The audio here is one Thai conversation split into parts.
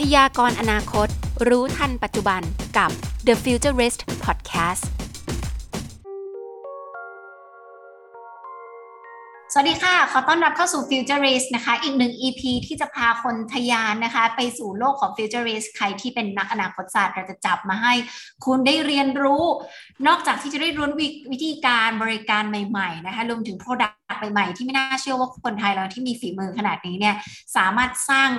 พยากรอนาคต รู้ทันปัจจุบันกับ The Futurist Podcast สวัสดีค่ะ ขอต้อนรับเข้าสู่ Futurist นะคะ อีกหนึ่ง EP ที่จะพาคนทยานนะคะ ไปสู่โลกของ Futurist ใครที่เป็นนักอนาคตศาสตร์เราจะจับมาให้ คุณได้เรียนรู้ นอกจากที่จะได้รู้วิธีการบริการใหม่ ๆ นะคะ รวมถึง Product ใหม่ๆ ที่ไม่น่าเชื่อว่าคนไทยเราที่มีฝีมือขนาดนี้เนี่ยสามารถสร้าง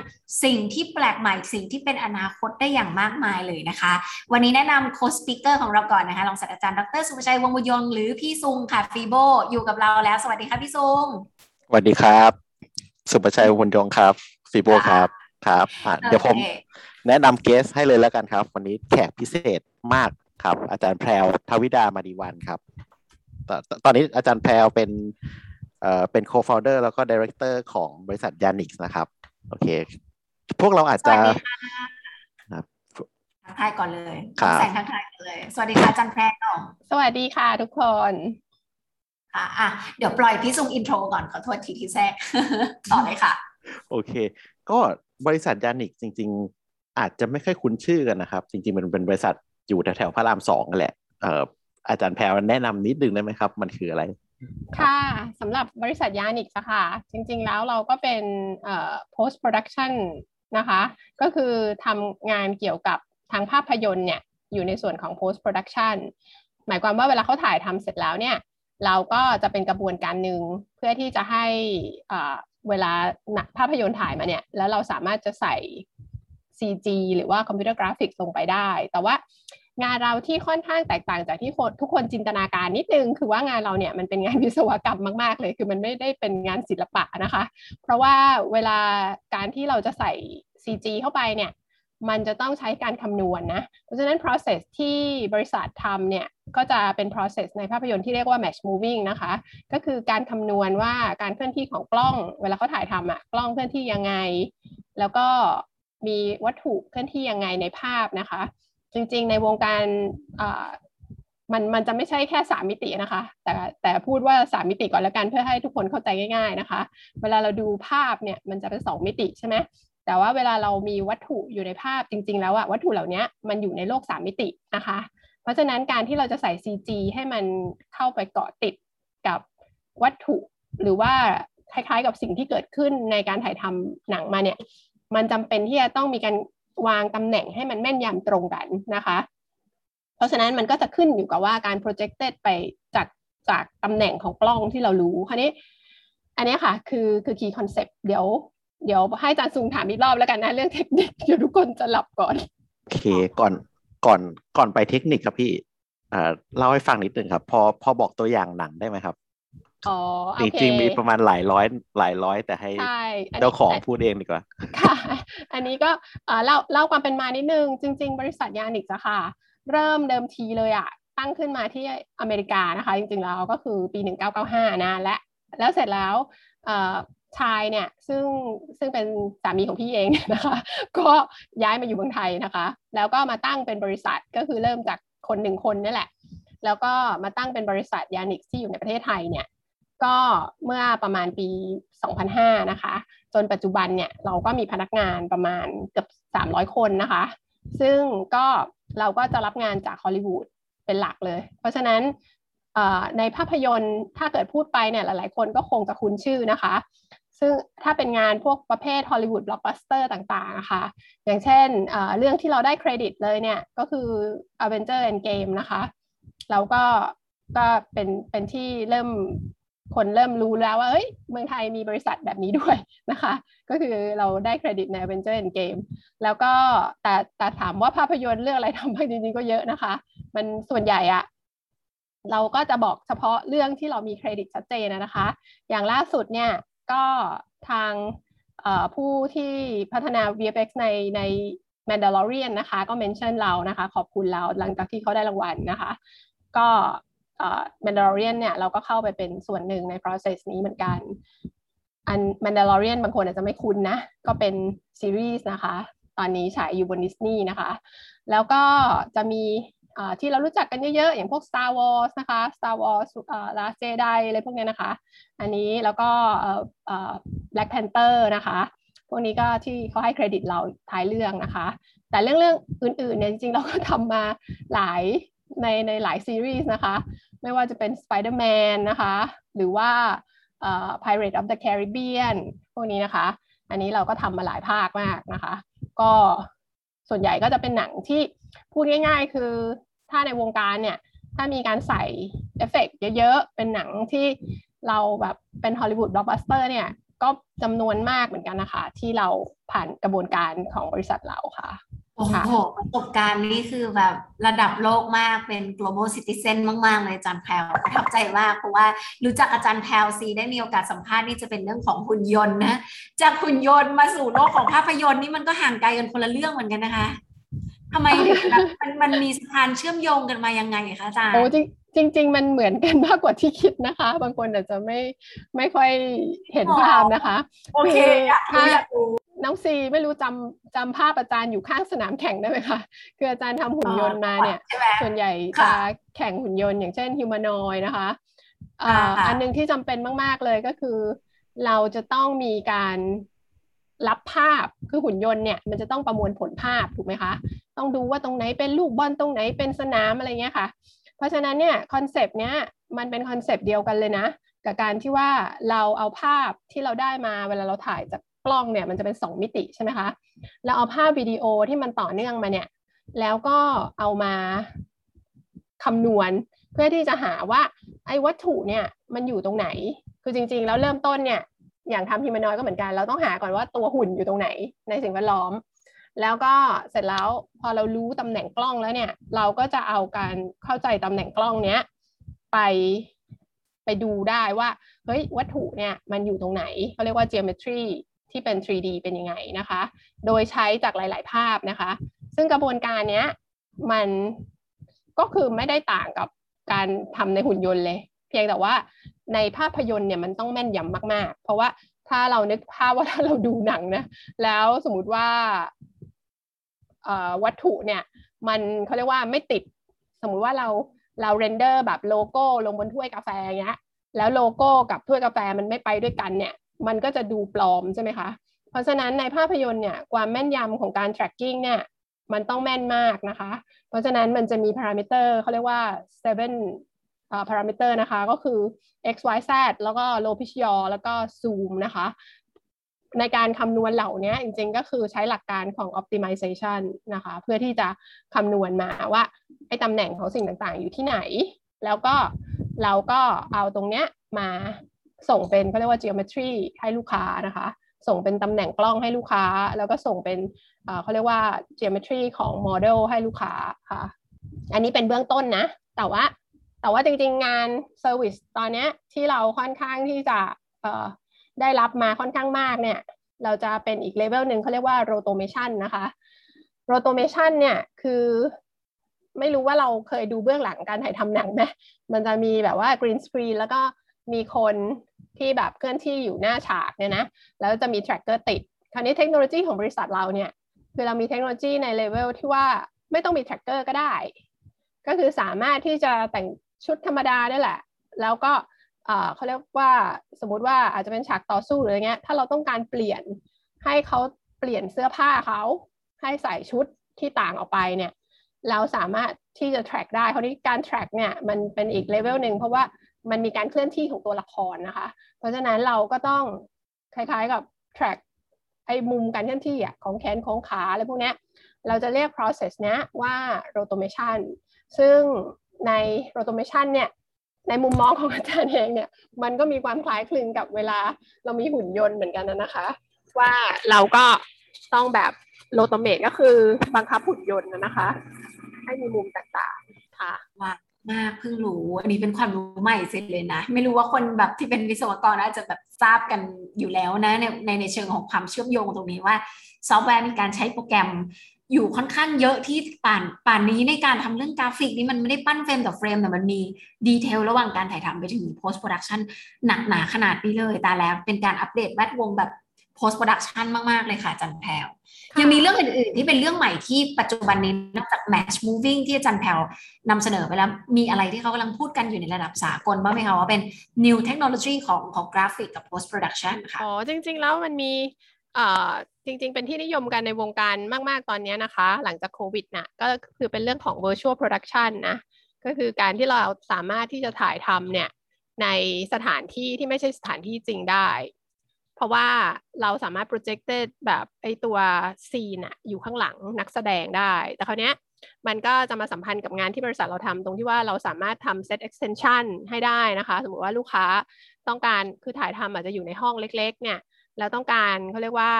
สิ่งที่แปลกใหม่สิ่งที่เป็นอนาคตได้อย่างมากมายเลยนะคะ วันนี้แนะนำโค้ชสปิเกอร์ของเราก่อนนะคะรองศาสตราจารย์ดรสุภชัยวงศ์บุญยงหรือพี่ซุงค่ะฟีโบอยู่กับเราแล้ว สวัสดีค่ะพี่ซุงสวัสดีครับ สุประชัยวงศ์ยงครับฟีโบครับครับเดี๋ยวผมแนะนำเกสให้เลยแล้วกันครับ วันนี้แขกพิเศษมากครับ อาจารย์แพรวทวิดามาดีวันครับตตอนนี้อาจารย์แพรวเป็น เอ่อเป็น co-founder แล้วก็ director ของบริษัท Yanix นะครับ โอเค พวกเราอาจจะครับทักทายก่อนเลยแสงทักทายก่อนเลย สวัสดีค่ะอาจารย์แพรวสวัสดีค่ะทุกคนค่ะอะ เดี๋ยวปล่อยพี่ซุงอินโทรก่อนขอโทษทีที่แทรกต่อเลยค่ะ โอเค ก็บริษัทยานิกจริง ๆ อาจจะไม่ค่อยคุ้นชื่อกันนะครับ จริงๆ มันเป็นบริษัทอยู่แถวๆพระรามสองแหละ เอ่ออาจารย์แพรแนะนำนิดนึงได้ไหมครับ มันคืออะไร ค่ะสำหรับบริษัทยานิกส์ค่ะ จริงๆแล้วเราก็เป็นเอ่อ post production นะคะ ก็คือทำงานเกี่ยวกับทางภาพยนตร์เนี่ยอยู่ในส่วนของ post production หมายความว่าเวลาเขาถ่ายทำเสร็จแล้วเนี่ย เราก็จะเป็นกระบวนการหนึ่งเพื่อที่จะให้เวลาภาพยนตร์ถ่ายมาเนี่ย แล้วเราสามารถจะใส่ CG หรือว่าคอมพิวเตอร์กราฟิกลงไปได้ แต่ว่า งานเราที่ค่อนข้างแตกต่างจากที่ทุกคนจินตนาการนิดนึง คือว่างานเราเนี่ยมันเป็นงานวิศวกรรมมาก ๆ เลย คือมันไม่ได้เป็นงานศิลปะนะคะ เพราะว่าเวลาการที่เราจะใส่ CG เข้าไปเนี่ยมันจะต้องใช้การคำนวณนนะ เพราะฉะนั้น process ที่บริษัททำเนี่ย ก็จะเป็น process ในภาพยนตร์ที่เรียกว่า match moving นะคะ ก็คือการคำนวณว่าการเคลื่อนที่ของกล้อง เวลาเขาถ่ายทำอะกล้องเคลื่อนที่ยังไง แล้วก็มีวัตถุเคลื่อนที่ยังไงในภาพนะคะ จริง ๆ ในวงการมันมันจะไม่ใช่แค่สามมิตินะคะ แต่แต่พูดว่าสามมิติก่อนแล้วกันเพื่อให้ทุกคนเข้าใจง่าย ๆนะคะ เวลาเราดูภาพเนี่ยมันจะเป็นสองมิติใช่ไหมแต่ว่าเวลาเรามีวัตถุอยู่ในภาพจริง ๆ แล้วอะวัตถุเหล่านี้มันอยู่ในโลกสามมิตินะคะ เพราะฉะนั้นการที่เราจะใส่ CG ให้มันเข้าไปเกาะติดกับวัตถุหรือว่าคล้ายๆ กับสิ่งที่เกิดขึ้นในการถ่ายทำหนังมาเนี่ย มันจำเป็นที่จะต้องมีการ วางตำแหน่งให้มันแม่นยำตรงกันนะคะ เพราะฉะนั้นมันก็จะขึ้นอยู่กับว่าการ projected ไปจากจากตำแหน่งของกล้องที่เรารู้คราวนี้ อันนี้ค่ะ คือคือ key concept เดี๋ยว เดี๋ยวให้อาจารย์ซุงถามอีกรอบแล้วกันนะเรื่องเทคนิคเดี๋ยวทุกคนจะหลับก่อนโอเคก่อนก่อนก่อนไปเทคนิคครับพี่อ่าเล่าให้ฟังนิดนึงครับ พอพอบอกตัวอย่างหนังได้ไหมครับ อ๋อจริงๆมีประมาณหลายร้อยหลายร้อย แต่ให้เจ้าของพูดเองดีกว่า ค่ะ อันนี้ก็เล่าเล่าความเป็นมานิดนึง จริง ๆ บริษัทยานิกส์ค่ะ เริ่มเดิมทีเลยอะตั้งขึ้นมาที่อเมริกานะคะ จริงๆแล้วก็คือปี 1995 นะและแล้วเสร็จแล้วชายเนี่ยซึ่งซึ่งเป็นสามีของพี่เองนะคะ ก็ย้ายมาอยู่เมืองไทยนะคะ แล้วก็มาตั้งเป็นบริษัทก็คือเริ่มจากคนหนึ่งคนนี่แหละ แล้วก็มาตั้งเป็นบริษัทยานิกที่อยู่ในประเทศไทยเนี่ย ก็เมื่อประมาณปี 2005 นะคะ จนปัจจุบันเนี่ยเราก็มีพนักงานประมาณเกือบ 300 คนนะคะ ซึ่งก็เราก็จะรับงานจากฮอลลีวูดเป็นหลักเลย เพราะฉะนั้นในภาพยนตร์ถ้าเกิดพูดไปเนี่ยหลายๆ คนก็คงจะคุ้นชื่อนะคะ ซึ่งถ้าเป็นงานพวกประเภทฮอลลีวูดบล็อกบัสเตอร์ต่างๆนะคะอย่างเช่นเรื่องที่เราได้เครดิตเลยเนี่ยก็คือ Avenger Endgame นะคะเราก็ก็เป็นเป็นที่เริ่ม คนเริ่มรู้แล้วว่าเอ้ยเมืองไทยมีบริษัทแบบนี้ด้วยนะคะ ก็คือเราได้เครดิตใน Avenger Endgame แล้วก็แต่แต่ถามว่าภาพยนตร์เรื่องอะไรทำไปจริงๆก็เยอะนะคะ มันส่วนใหญ่อะเราก็จะบอกเฉพาะเรื่องที่เรามีเครดิตชัดเจนนะคะ อย่างล่าสุดเนี่ยก็ทางผู้ที่พัฒนา VFX ในใน Mandalorian นะคะ ก็เมนชั่นเรานะคะ ขอบคุณเราหลังจากที่เขาได้รางวัลนะคะ ก็ Mandalorian เนี่ยเราก็เข้าไปเป็นส่วนหนึ่งใน process นี้เหมือนกัน อัน Mandalorian บางคนอาจจะไม่คุ้นนะ ก็เป็นซีรีส์นะคะ ตอนนี้ฉายอยู่บนดิสนีย์นะคะ แล้วก็จะมีที่เรารู้จักกันเยอะๆ อย่างพวก Star Wars นะคะ Star Wars Last Jedi อะไรพวกนี้นะคะ อันนี้แล้วก็ Black Panther นะคะ พวกนี้ก็ที่เขาให้เครดิตเราท้ายเรื่องนะคะ แต่เรื่องเรื่องอื่นๆเนี่ยจริงๆ เราก็ทำมาหลาย ในในหลายซีรีส์นะคะ ไม่ว่าจะเป็น Spider-Man นะคะ หรือว่า Pirate of the Caribbean พวกนี้นะคะ อันนี้เราก็ทำมาหลายภาคมากนะคะ ก็ส่วนใหญ่ก็จะเป็นหนังที่พูดง่ายๆ คือถ้าในวงการเนี่ย ถ้ามีการใส่เอฟเฟกเยอะๆ เป็นหนังที่เราแบบเป็นฮอลลีวูดบล็อกบัสเตอร์เนี่ย ก็จำนวนมากเหมือนกันนะคะ ที่เราผ่านกระบวนการของบริษัทเราค่ะ โอ้โหประสบการณ์นี่คือแบบระดับโลกมากเป็น global citizen มาก ๆ เลยอาจารย์แพลวประทับใจมากเพราะว่ารู้จักอาจารย์แพลวซีได้มีโอกาสสัมภาษณ์นี่จะเป็นเรื่องของหุ่นยนต์นะ จากหุ่นยนต์มาสู่โลกของภาพยนตร์นี่มันก็ห่างไกลกันคนละเรื่องเหมือนกันนะคะทำไมแบบมันมันมีสะพานเชื่อมโยงกันมายังไงคะอาจารย์โอ้จริงจริง ๆ มันเหมือนกันมากกว่าที่คิดนะคะ บางคนอาจจะไม่ไม่ค่อยเห็นภาพนะคะ โอเคอยากรู้อยากรู้ น้องซีไม่รู้จำจำภาพอาจารย์อยู่ข้างสนามแข่งได้ไหมคะคืออาจารย์ทำหุ่นยนต์มาเนี่ย ส่วนใหญ่จะแข่งหุ่นยนต์อย่างเช่นฮิวแมนอยนะคะอันนึงที่จำเป็นมาก ๆ เลยก็คือ เราจะต้องมีการรับภาพคือหุ่นยนต์เนี่ย มันจะต้องประมวลผลภาพถูกไหมคะ ต้องดูว่าตรงไหนเป็นลูกบอลตรงไหนเป็นสนามอะไรเงี้ยค่ะ เพราะฉะนั้นเนี่ย concept เนี้ยมันเป็น concept เดียวกันเลยนะ กับการที่ว่าเราเอาภาพที่เราได้มาเวลาเราถ่ายจาก กล้องเนี่ยมันจะเป็น 2 มิติใช่ไหมคะเราเอาภาพวิดีโอที่มันต่อเนื่องมาเนี่ยแล้วก็เอามาคำนวณเพื่อที่จะหาว่าไอ้วัตถุเนี่ยมันอยู่ตรงไหน คือจริงๆ แล้วเริ่มต้นเนี่ยอย่างทำฮิมานอยก็เหมือนกัน เราต้องหาก่อนว่าตัวหุ่นอยู่ตรงไหนในสิ่งแวดล้อม แล้วก็เสร็จแล้วพอเรารู้ตำแหน่งกล้องแล้วเนี่ย เราก็จะเอาการเข้าใจตำแหน่งกล้องเนี้ยไปไปดูได้ว่าเฮ้ยวัตถุเนี่ยมันอยู่ตรงไหนเขาเรียกว่า geometry ที่เป็น 3D เป็นยังไงนะคะ โดยใช้จากหลาย ๆ ภาพนะคะ ซึ่งกระบวนการเนี้ยมันก็คือไม่ได้ต่างกับการทำในหุ่นยนต์เลย เพียงแต่ว่าในภาพยนตร์เนี่ยมันต้องแม่นยำมาก ๆ เพราะว่าถ้าเรานึกภาพว่าถ้าเราดูหนังนะแล้วสมมติว่าวัตถุเนี่ยมันเขาเรียกว่าไม่ติดสมมุติว่าเราเรา render แบบโลโก้ลงบนถ้วยกาแฟเงี้ยแล้วโลโก้กับถ้วยกาแฟมันไม่ไปด้วยกันเนี่ย มันก็จะดูปลอมใช่ไหมคะ เพราะฉะนั้นในภาพยนตร์เนี่ยความแม่นยำของการ tracking เนี่ยมันต้องแม่นมากนะคะ เพราะฉะนั้นมันจะมีพารามิเตอร์เขาเรียกว่า seven parameter นะคะ ก็คือ x y z แล้วก็ roll pitch yaw แล้วก็ zoom นะคะ ในการคำนวณเหล่านี้จริงๆก็คือใช้หลักการของ optimization นะคะ เพื่อที่จะคำนวณมาว่าไอ้ตำแหน่งของสิ่งต่างๆ อยู่ที่ไหน แล้วก็เราก็เอาตรงเนี้ยมา ส่งเป็นเขาเรียกว่า geometry ให้ลูกค้านะคะ ส่งเป็นตำแหน่งกล้องให้ลูกค้า แล้วก็ส่งเป็นเขาเรียกว่า geometry ของโมเดลให้ลูกค้าค่ะ อันนี้เป็นเบื้องต้นนะ แต่ว่าแต่ว่าจริงๆ งาน service ตอนนี้ที่เราค่อนข้างที่จะได้รับมาค่อนข้างมากเนี่ย เราจะเป็นอีกเลเวลหนึ่งเขาเรียกว่า rotomation นะคะ rotomation เนี่ยคือไม่รู้ว่าเราเคยดูเบื้องหลังการถ่ายทำหนังไหมมันจะมีแบบว่า green screen แล้วก็ มีคนที่แบบเคลื่อนที่อยู่หน้าฉากเนี่ยนะแล้วจะมี tracker ติด คราวนี้เทคโนโลยีของบริษัทเราเนี่ยคือเรามีเทคโนโลยีในเลเวลที่ว่าไม่ต้องมี tracker ก็ได้ ก็คือสามารถที่จะแต่งชุดธรรมดาได้แหละ แล้วก็เขาเรียกว่าสมมติว่าอาจจะเป็นฉากต่อสู้หรืออะไรเงี้ยถ้าเราต้องการเปลี่ยนให้เขาเปลี่ยนเสื้อผ้าเขาให้ใส่ชุดที่ต่างออกไปเนี่ยเราสามารถที่จะ track ได้ คราวนี้การ track เนี่ยมันเป็นอีกเลเวลหนึ่งเพราะว่า มันมีการเคลื่อนที่ของตัวละครนะคะ เพราะฉะนั้นเราก็ต้องคล้ายๆกับ track ไอ้มุมการเคลื่อนที่อะของแขนของขาอะไรพวกนี้เราจะเรียก process เนี้ยว่า rotomation ซึ่งใน rotomation เนี่ยในมุมมองของอาจารย์เองเนี่ยมันก็มีความคล้ายคลึงกับเวลาเรามีหุ่นยนต์เหมือนกันนะคะ ว่าเราก็ต้องแบบ rotomate ก็คือบังคับหุ่นยนต์นะคะ ให้มีมุมต่างๆค่ะว้าวมากเพิ่งรู้อันนี้เป็นความรู้ใหม่เสร็จเลยนะ ไม่รู้ว่าคนแบบที่เป็นวิศวกรอาจจะแบบทราบกันอยู่แล้วนะในในในเชิงของความเชื่อมโยงตรงนี้ว่า ซอฟต์แวร์มีการใช้โปรแกรมอยู่ค่อนข้างเยอะที่ป่านป่านนี้ในการทำเรื่องกราฟิกนี้มันไม่ได้ปั้น frame ต่อ frame แต่มันมี detail ระหว่างการถ่ายทำไปถึง post production หนักหนาขนาดนี้เลยต่แล้วเป็นการอัปเดตแวดวงแบบ post production มาก ๆ เลยค่ะจันแพลว ยังมีเรื่องอื่นๆที่เป็นเรื่องใหม่ที่ปัจจุบันนี้นอกจาก match moving ที่จันแพลวนำเสนอไปแล้ว มีอะไรที่เขากำลังพูดกันอยู่ในระดับสากลบ้างไหมคะว่าเป็น new technology ของของกราฟิกกับ post production ค่ะอ๋อจริง ๆ แล้วมันมีเอ่อจริง ๆ เป็นที่นิยมกันในวงการมาก ๆ ตอนนี้นะคะ หลังจากโควิดนะก็คือเป็นเรื่องของ virtual production นะ ก็คือการที่เราสามารถที่จะถ่ายทำเนี่ยในสถานที่ที่ไม่ใช่สถานที่จริงได้เพ ราะว่าเราสามารถ projected แบบไอตัวซีนอะอยู่ข้างหลังนักแสดงได้ แต่คราวนี้มันก็จะมาสัมพันธ์กับงานที่บริษัทเราทำตรงที่ว่าเราสามารถทำ set extension ให้ได้นะคะ สมมติว่าลูกค้าต้องการคือถ่ายทำอาจจะอยู่ในห้องเล็ก ๆ เนี่ย แล้วต้องการเขาเรียกว่า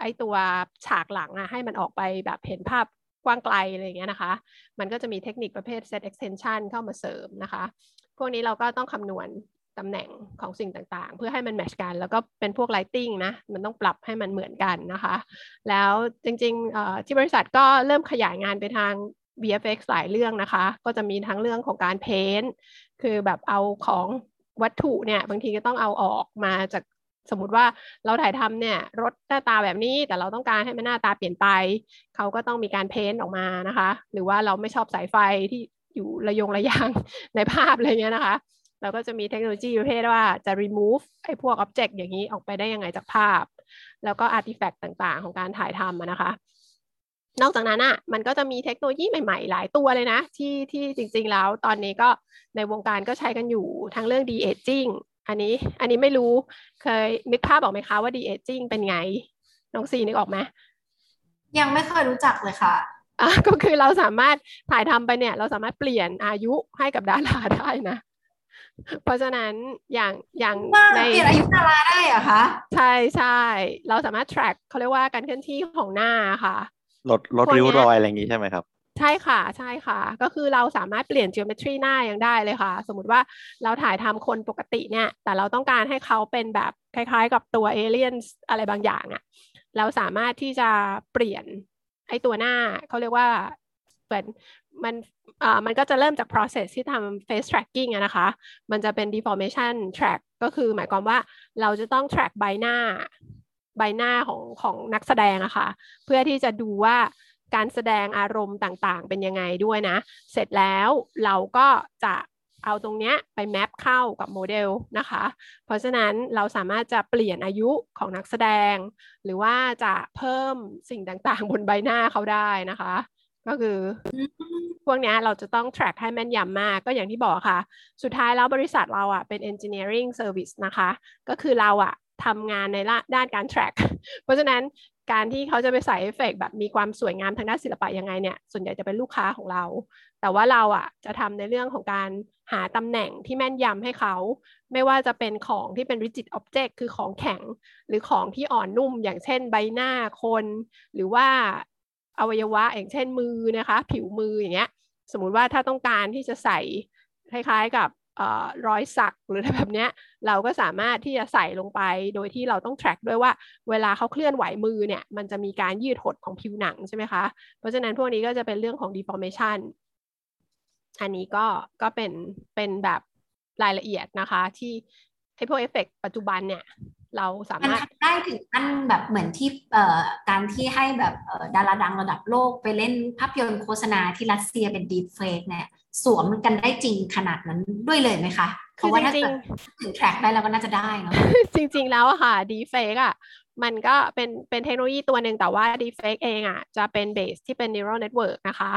ไอตัวฉากหลังอะให้มันออกไปแบบเห็นภาพกว้างไกลอะไรเงี้ยนะคะ มันก็จะมีเทคนิคประเภท set extension เข้ามาเสริมนะคะ พวกนี้เราก็ต้องคำนวณ ตำแหน่งของสิ่งต่างๆ เพื่อให้มันแมชกัน แล้วก็เป็นพวก lighting นะ มันต้องปรับให้มันเหมือนกันนะคะ แล้วจริงๆที่บริษัทก็เริ่มขยายงานไปทาง VFX หลายเรื่องนะคะ ก็จะมีทั้งเรื่องของการเพ้นคือแบบเอาของวัตถุเนี่ย บางทีก็ต้องเอาออกมาจากสมมติว่าเราถ่ายทำเนี่ยรถหน้าตาแบบนี้แต่เราต้องการให้มันหน้าตาเปลี่ยนไป เขาก็ต้องมีการเพ้นออกมานะคะ หรือว่าเราไม่ชอบสายไฟที่อยู่ระยงระยางในภาพอะไรเงี้ยนะคะ เราก็จะมีเทคโนโลยีประเภทว่าจะ remove ไอ้พวก object อย่างนี้ออกไปได้ยังไงจากภาพ แล้วก็ artifact ต่างๆ ของการถ่ายทำนะคะ นอกจากนั้นอะมันก็จะมีเทคโนโลยีใหม่ๆ หลายตัวเลยนะ ที่ที่จริงๆแล้วตอนนี้ก็ในวงการก็ใช้กันอยู่ทั้งเรื่อง de aging อันนี้อันนี้ไม่รู้เคยนึกภาพบอกไหมคะว่า de aging เป็นไง น้องซีนึกออกไหมยังไม่เคยรู้จักเลยค่ะอะก็คือเราสามารถถ่ายทำไปเนี่ย เราสามารถเปลี่ยนอายุให้กับดาราได้นะ เพราะฉะนั้นอย่างอย่างในเปลี่ยนอายุดาราได้เหรอคะ ใช่ใช่เราสามารถ track เขาเรียกว่าการเคลื่อนที่ของหน้าค่ะลดลดริ้วรอยอะไรอย่างนี้ใช่ไหมครับ ใช่ค่ะใช่ค่ะ ก็คือเราสามารถเปลี่ยน geometry หน้ายังได้เลยค่ะ สมมติว่าเราถ่ายทำคนปกติเนี่ย แต่เราต้องการให้เขาเป็นแบบคล้าย ๆ กับตัวเอเลี่ยนอะไรบางอย่างอะ่ะเราสามารถที่จะเปลี่ยนไอตัวหน้าเขาเรียกว่าเหมือน มันอ่ามันก็จะเริ่มจาก process ที่ทำ face tracking นะคะ มันจะเป็น deformation track ก็คือหมายความว่าเราจะต้อง track ใบหน้าใบหน้าของของนักแสดงอะคะ่ะ เพื่อที่จะดูว่าการแสดงอารมณ์ต่างๆ เป็นยังไงด้วยนะ เสร็จแล้วเราก็จะเอาตรงเนี้ยไปแมปเข้ากับโมเดลนะคะ เพราะฉะนั้นเราสามารถจะเปลี่ยนอายุของนักแสดง หรือว่าจะเพิ่มสิ่งต่างๆ บนใบหน้าเขาได้นะคะ ก็คือพวกนี้เราจะต้อง track ให้แม่นยำมาก ก็อย่างที่บอกค่ะ สุดท้ายแล้วบริษัทเราอะเป็น engineering service นะคะ ก็คือเราอะทำงานในด้านการ track เพราะฉะนั้นการที่เขาจะไปใส่เอฟเฟกแบบมีความสวยงามทางด้านศิลปะยังไงเนี่ย ส่วนใหญ่จะเป็นลูกค้าของเรา แต่ว่าเราอะจะทำในเรื่องของการหาตำแหน่งที่แม่นยำให้เขา ไม่ว่าจะเป็นของที่เป็น rigid object คือของแข็ง หรือของที่อ่อนนุ่ม อย่างเช่นใบหน้าคน หรือว่า อวัยวะ อย่างเช่นมือนะคะ ผิวมืออย่างเงี้ย สมมุติว่าถ้าต้องการที่จะใส่คล้ายๆกับรอยสักหรืออะไรแบบเนี้ยเราก็สามารถที่จะใส่ลงไปโดยที่เราต้อง track ด้วยว่าเวลาเขาเคลื่อนไหวมือเนี่ยมันจะมีการยืดหดของผิวหนังใช่ไหมคะเพราะฉะนั้นพวกนี้ก็จะเป็นเรื่องของ deformation อันนี้ก็ก็เป็นเป็นแบบรายละเอียดนะคะ ที่ไอพวกเอฟเฟกปัจจุบันเนี่ย เราสามารถได้ถึงขั้นแบบเหมือนที่เอ่อการที่ให้แบบดาราดังระดับโลกไปเล่นภาพยนตร์โฆษณาที่รัสเซียเป็นดีเฟกเนี่ยสวมกันได้จริงขนาดนั้นด้วยเลยไหมคะเพราะว่าถ้าถึงแทร็กได้แล้วก็น่าจะได้เนาะจริง ๆ แล้วอะค่ะดีเฟกอะมันก็เป็นเป็นเทคโนโลยีตัวหนึ่งแต่ว่า deepfake เองอะจะเป็น base ที่เป็น neural network นะคะ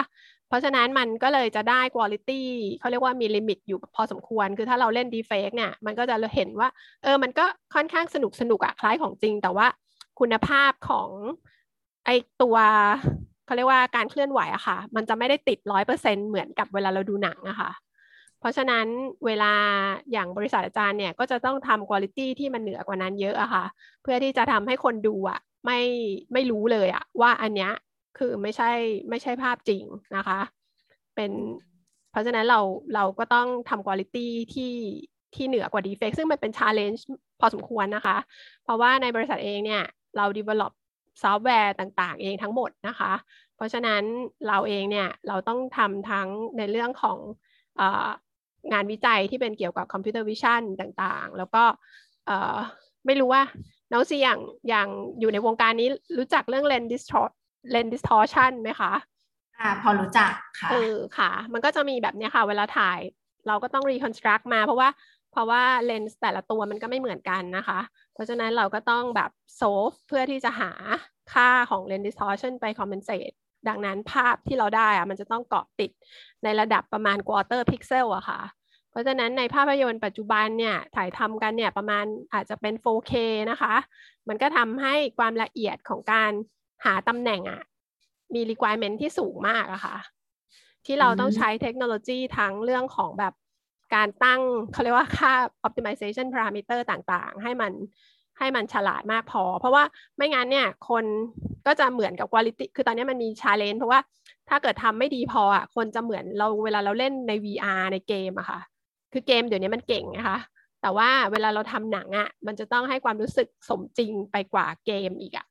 เพราะฉะนั้นมันก็เลยจะได้คุณภาพเขาเรียกว่ามี limit อยู่พอสมควร คือถ้าเราเล่น deepfake เนี่ยมันก็จะเห็นว่า เออมันก็ค่อนข้างสนุกสนุกอะคล้ายของจริง แต่ว่าคุณภาพของไอตัวเขาเรียกว่าการเคลื่อนไหวอะค่ะ มันจะไม่ได้ติดร้อยเปอร์เซ็นเหมือนกับเวลาเราดูหนังอะค่ะเพราะฉะนั้นเวลาอย่างบริษัทอาจารย์เนี่ยก็จะต้องทำคุณภาพที่มันเหนือกว่านั้นเยอะอะค่ะ เพื่อที่จะทำให้คนดูอะไม่ไม่รู้เลยอะว่าอันเนี้ย คือไม่ใช่ไม่ใช่ภาพจริงนะคะ เป็นเพราะฉะนั้นเราเราก็ต้องทำคุณภาพที่ที่เหนือกว่า deepfake ซึ่งมันเป็น challenge พอสมควรนะคะ เพราะว่าในบริษัทเองเนี่ย เรา develop ซอฟต์แวร์ต่างๆ เองทั้งหมดนะคะ เพราะฉะนั้นเราเองเนี่ย เราต้องทำทั้งในเรื่องของงานวิจัยที่เป็นเกี่ยวกับ computer vision ต่างๆ แล้วก็ไม่รู้ว่าน้องซีอย่างอย่างอยู่ในวงการนี้รู้จักเรื่อง lens distor- lens distortion ไหมคะอ่าพอรู้จักค่ะเออค่ะ มันก็จะมีแบบนี้ค่ะ เวลาถ่าย เราก็ต้อง reconstruct มาเพราะว่าเพราะว่าเลนส์แต่ละตัวมันก็ไม่เหมือนกันนะคะเพราะฉะนั้นเราก็ต้องแบบ solve เพื่อที่จะหาค่าของ lens distortion ไป compensate ดังนั้นภาพที่เราได้อะมันจะต้องเกาะติดในระดับประมาณ quarter pixel อะค่ะ เพราะฉะนั้นในภาพยนตร์ปัจจุบันเนี่ยถ่ายทำกันเนี่ยประมาณอาจจะเป็น 4K นะคะ มันก็ทำให้ความละเอียดของการ หาตำแหน่งอะมี requirement ที่สูงมากอะค่ะ ที่เราต้องใช้เทคโนโลยีทั้งเรื่องของแบบการตั้งเขาเรียกว่าค่า optimization parameter ต่างๆ ให้มันให้มันฉลาดมากพอ เพราะว่าไม่งั้นเนี่ย คนก็จะเหมือนกับ quality คือตอนนี้มันมี challenge เพราะว่าถ้าเกิดทำไม่ดีพออะคนจะเหมือนเราเวลาเราเล่นใน VR ในเกมอะค่ะ คือเกมเดี๋ยวนี้มันเก่งนะคะ แต่ว่าเวลาเราทำหนังอะมันจะต้องให้ความรู้สึกสมจริงไปกว่าเกมอีกอะ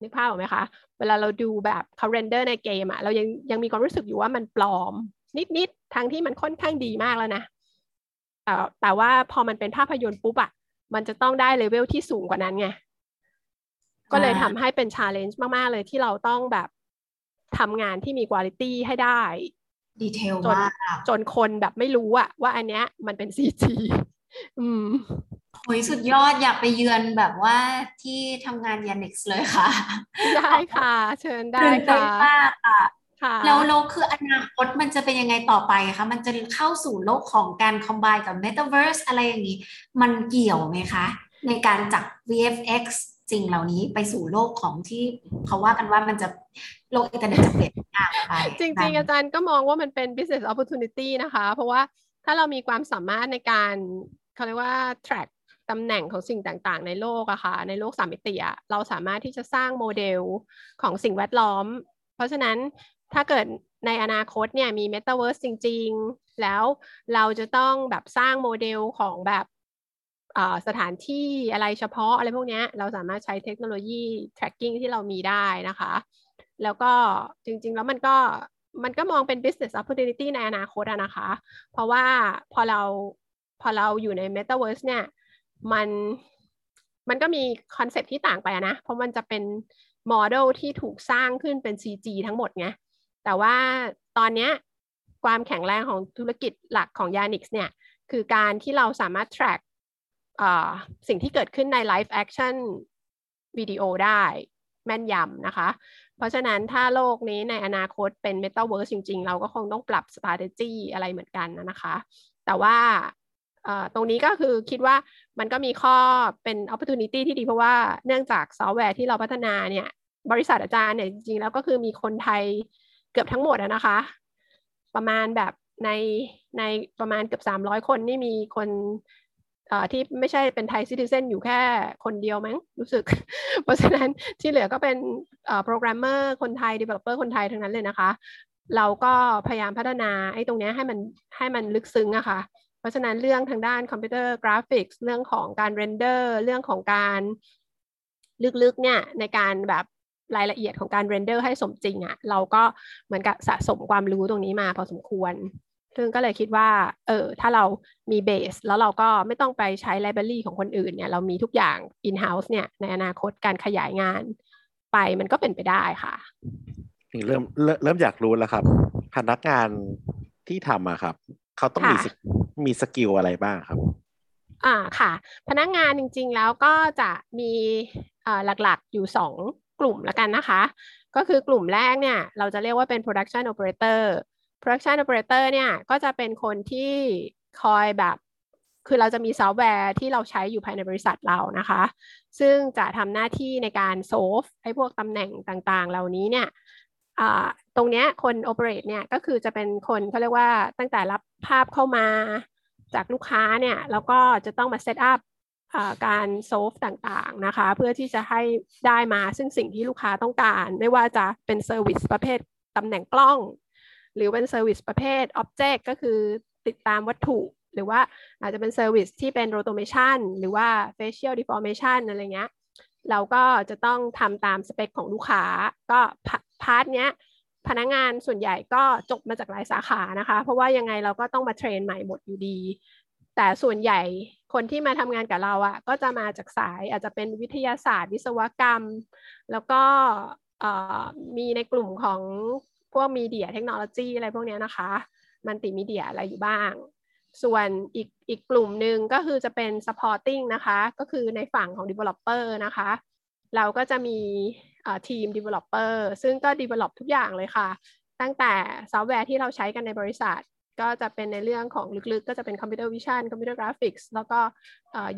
นึกภาพออกไหมคะ เวลาเราดูแบบเขาเรนเดอร์ในเกมอะเรายังยังมีความรู้สึกอยู่ว่ามันปลอม นิดๆทั้งที่มันค่อนข้างดีมากแล้วนะแต่แต่ว่าพอมันเป็นภาพยนตร์ปุ๊บอะมันจะต้องได้เลเวลที่สูงกว่านั้นไงก็เลยทำให้เป็น challenge มาก ๆ เลยที่เราต้องแบบทำงานที่มีคุณภาพให้ได้ detail จนมากจนคนแบบไม่รู้อะว่าอันเนี้ยมันเป็น CG อืม โอ้ยสุดยอดอยากไปเยือนแบบว่าที่ทำงาน Yannix เลยค่ะ ได้ค่ะ เชิญได้ตื่นเต้นค่ะมากค่ะค่ะแล้วเราคืออนาคตมันจะเป็นยังไงต่อไปคะ มันจะเข้าสู่โลกของการ combine กับ Metaverse อะไรอย่างนี้ มันเกี่ยวไหมคะ ในการจาก VFX สิ่งเหล่านี้ไปสู่โลกของที่เขาว่ากันว่ามันจะโลกอินเทอร์เน็ตจะเปลี่ยนแปลงไป จริง ๆ อาจารย์ก็มองว่ามันเป็น business opportunity นะคะ เพราะว่าถ้าเรามีความสามารถในการเขาเรียกว่า track ตำแหน่งของสิ่งต่างๆ ในโลกอะค่ะในโลกสามมิติอะเราสามารถที่จะสร้างโมเดลของสิ่งแวดล้อม เพราะฉะนั้นถ้าเกิดในอนาคตเนี่ยมี Metaverse จริง ๆ แล้วเราจะต้องแบบสร้างโมเดลของแบบสถานที่อะไรเฉพาะอะไรพวกนี้เราสามารถใช้เทคโนโลยี tracking ที่เรามีได้นะคะ แล้วก็จริง ๆ แล้วมันก็มันก็มองเป็น business opportunity ในอนาคตนะคะ เพราะว่าพอเราพอเราอยู่ใน Metaverse เนี่ย มันมันก็มี concept ที่ต่างไปนะ เพราะมันจะเป็นโมเดลที่ถูกสร้างขึ้นเป็น CG ทั้งหมดไง แต่ว่าตอนนี้ความแข็งแรงของธุรกิจหลักของ Yanix เนี่ย คือการที่เราสามารถ track สิ่งที่เกิดขึ้นใน live action วิดีโอได้แม่นยำนะคะ เพราะฉะนั้นถ้าโลกนี้ในอนาคตเป็น Metaverse จริง ๆ เราก็คงต้องปรับ strategy อะไรเหมือนกันนะคะ แต่ว่าตรงนี้ก็คือคิดว่า มันก็มีข้อเป็น opportunity ที่ดีเพราะว่าเนื่องจากซอฟต์แวร์ที่เราพัฒนาเนี่ย บริษัทอาจารย์เนี่ยจริงๆแล้วก็คือมีคนไทยเกือบทั้งหมดนะคะ ประมาณแบบในในประมาณเกือบ300 คนนี่มีคนที่ไม่ใช่เป็นไทย citizen อยู่แค่คนเดียวมั้งรู้สึก เพราะฉะนั้นที่เหลือก็เป็นโปรแกรมเมอร์คนไทย developer คนไทยทั้งนั้นเลยนะคะ เราก็พยายามพัฒนาไอ้ตรงนี้ให้มันให้มันลึกซึ้งอะค่ะ เพราะฉะนั้นเรื่องทางด้าน computer graphics เรื่องของการ render เรื่องของการลึกๆเนี่ยในการแบบรายละเอียดของการ render ให้สมจริงอะเราก็เหมือนกับสะสมความรู้ตรงนี้มาพอสมควร ซึ่งก็เลยคิดว่า เออ ถ้าเรามี base แล้วเราก็ไม่ต้องไปใช้ library ของคนอื่นเนี่ย เรามีทุกอย่าง in-house เนี่ย ในอนาคตการขยายงานไปมันก็เป็นไปได้ค่ะ เริ่มเริ่มเริ่มอยากรู้แล้วครับ พนักงานที่ทำอะครับ เขาต้องมี มี skill อะไรบ้างครับอ่าค่ะ พนักงานจริง ๆ แล้วก็จะมีหลักๆอยู่สองกลุ่มแล้วกันนะคะ ก็คือกลุ่มแรกเนี่ย เราจะเรียกว่าเป็น production operator production operator เนี่ยก็จะเป็นคนที่คอยแบบ คือเราจะมีซอฟต์แวร์ที่เราใช้อยู่ภายในบริษัทเรานะคะ ซึ่งจะทำหน้าที่ในการโซฟให้พวกตำแหน่งต่างๆ เหล่านี้เนี่ยตรงนี้คน operate เนี่ยก็คือจะเป็นคนเขาเรียกว่าตั้งแต่รับภาพเข้ามา จากลูกค้าเนี่ยแล้วก็จะต้องมา setup การ solve ต่างๆนะคะเพื่อที่จะให้ได้มาซึ่งสิ่งที่ลูกค้าต้องการ ไม่ว่าจะเป็น service ประเภทตำแหน่งกล้อง หรือเป็น service ประเภท object ก็คือติดตามวัตถุ หรือว่าอาจจะเป็น service ที่เป็น rotomation หรือว่า facial deformation อะไรเงี้ยเราก็จะต้องทำตามสเปคของลูกค้าก็ part เนี้ย พนักงานส่วนใหญ่ก็จบมาจากหลายสาขานะคะ เพราะว่ายังไงเราก็ต้องมา train ใหม่หมดอยู่ดี แต่ส่วนใหญ่คนที่มาทำงานกับเราอะ่ะก็จะมาจากสายอาจจะเป็นวิทยาศาสตร์ วิศวกรรม แล้วก็มีในกลุ่มของพวก media technology อะไรพวกนี้นะคะ มันติมีเดียอะไรอยู่บ้าง ส่วนอีกอีกกลุ่มหนึ่งก็คือจะเป็น supporting นะคะ ก็คือในฝั่งของ developer นะคะ เราก็จะมีทีม developer ซึ่งก็ develop ทุกอย่างเลยค่ะ ตั้งแต่ซอฟต์แวร์ที่เราใช้กันในบริษัท ก็จะเป็นในเรื่องของลึกๆ ก็จะเป็น computer vision computer graphics แล้วก็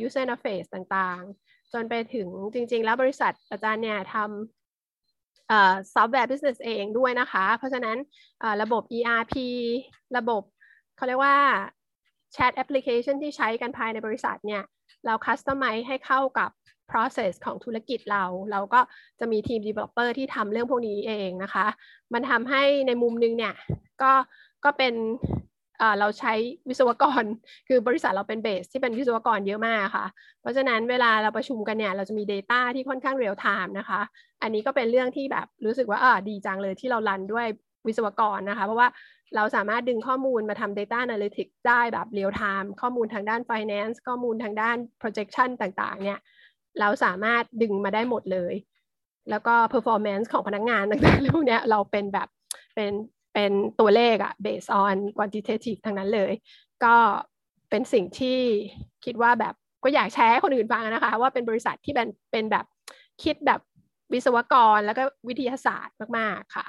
user interface ต่างๆ จนไปถึงจริง ๆ แล้วบริษัทอาจารย์เนี่ยทำซอฟต์แวร์ business เองด้วยนะคะ เพราะฉะนั้นระบบ ERP ระบบเขาเรียกว่า chat application ที่ใช้กันภายในบริษัทเนี่ย เรา customize ให้เข้ากับ process ของธุรกิจเรา เราก็จะมีทีม developer ที่ทำเรื่องพวกนี้เองนะคะ มันทำให้ในมุมนึงเนี่ยก็ก็เป็นเราใช้วิศวกร คือบริษัทเราเป็น base ที่เป็นวิศวกรเยอะมากค่ะ เพราะฉะนั้นเวลาเราประชุมกันเนี่ยเราจะมี Data ที่ค่อนข้าง real-time นะคะ อันนี้ก็เป็นเรื่องที่แบบรู้สึกว่าเออดีจังเลยที่เรา run ด้วยวิศวกรนะคะ เพราะว่าเราสามารถดึงข้อมูลมาทำ Data Analytics ได้แบบ real-time ข้อมูลทางด้าน Finance ข้อมูลทางด้าน projection ต่างๆเนี่ย เราสามารถดึงมาได้หมดเลย แล้วก็ performance ของพนักงงานต่างๆพวกนี้เราเป็นแบบเป็นเป็นตัวเลขอะ based on quantitative ทั้งนั้นเลย ก็เป็นสิ่งที่คิดว่าแบบก็อยากแชร์ให้คนอื่นฟังนะคะ ว่าเป็นบริษัทที่เป็นเป็นแบบคิดแบบวิศวกรแล้วก็วิทยาศาสตร์มาก ๆ ค่ะ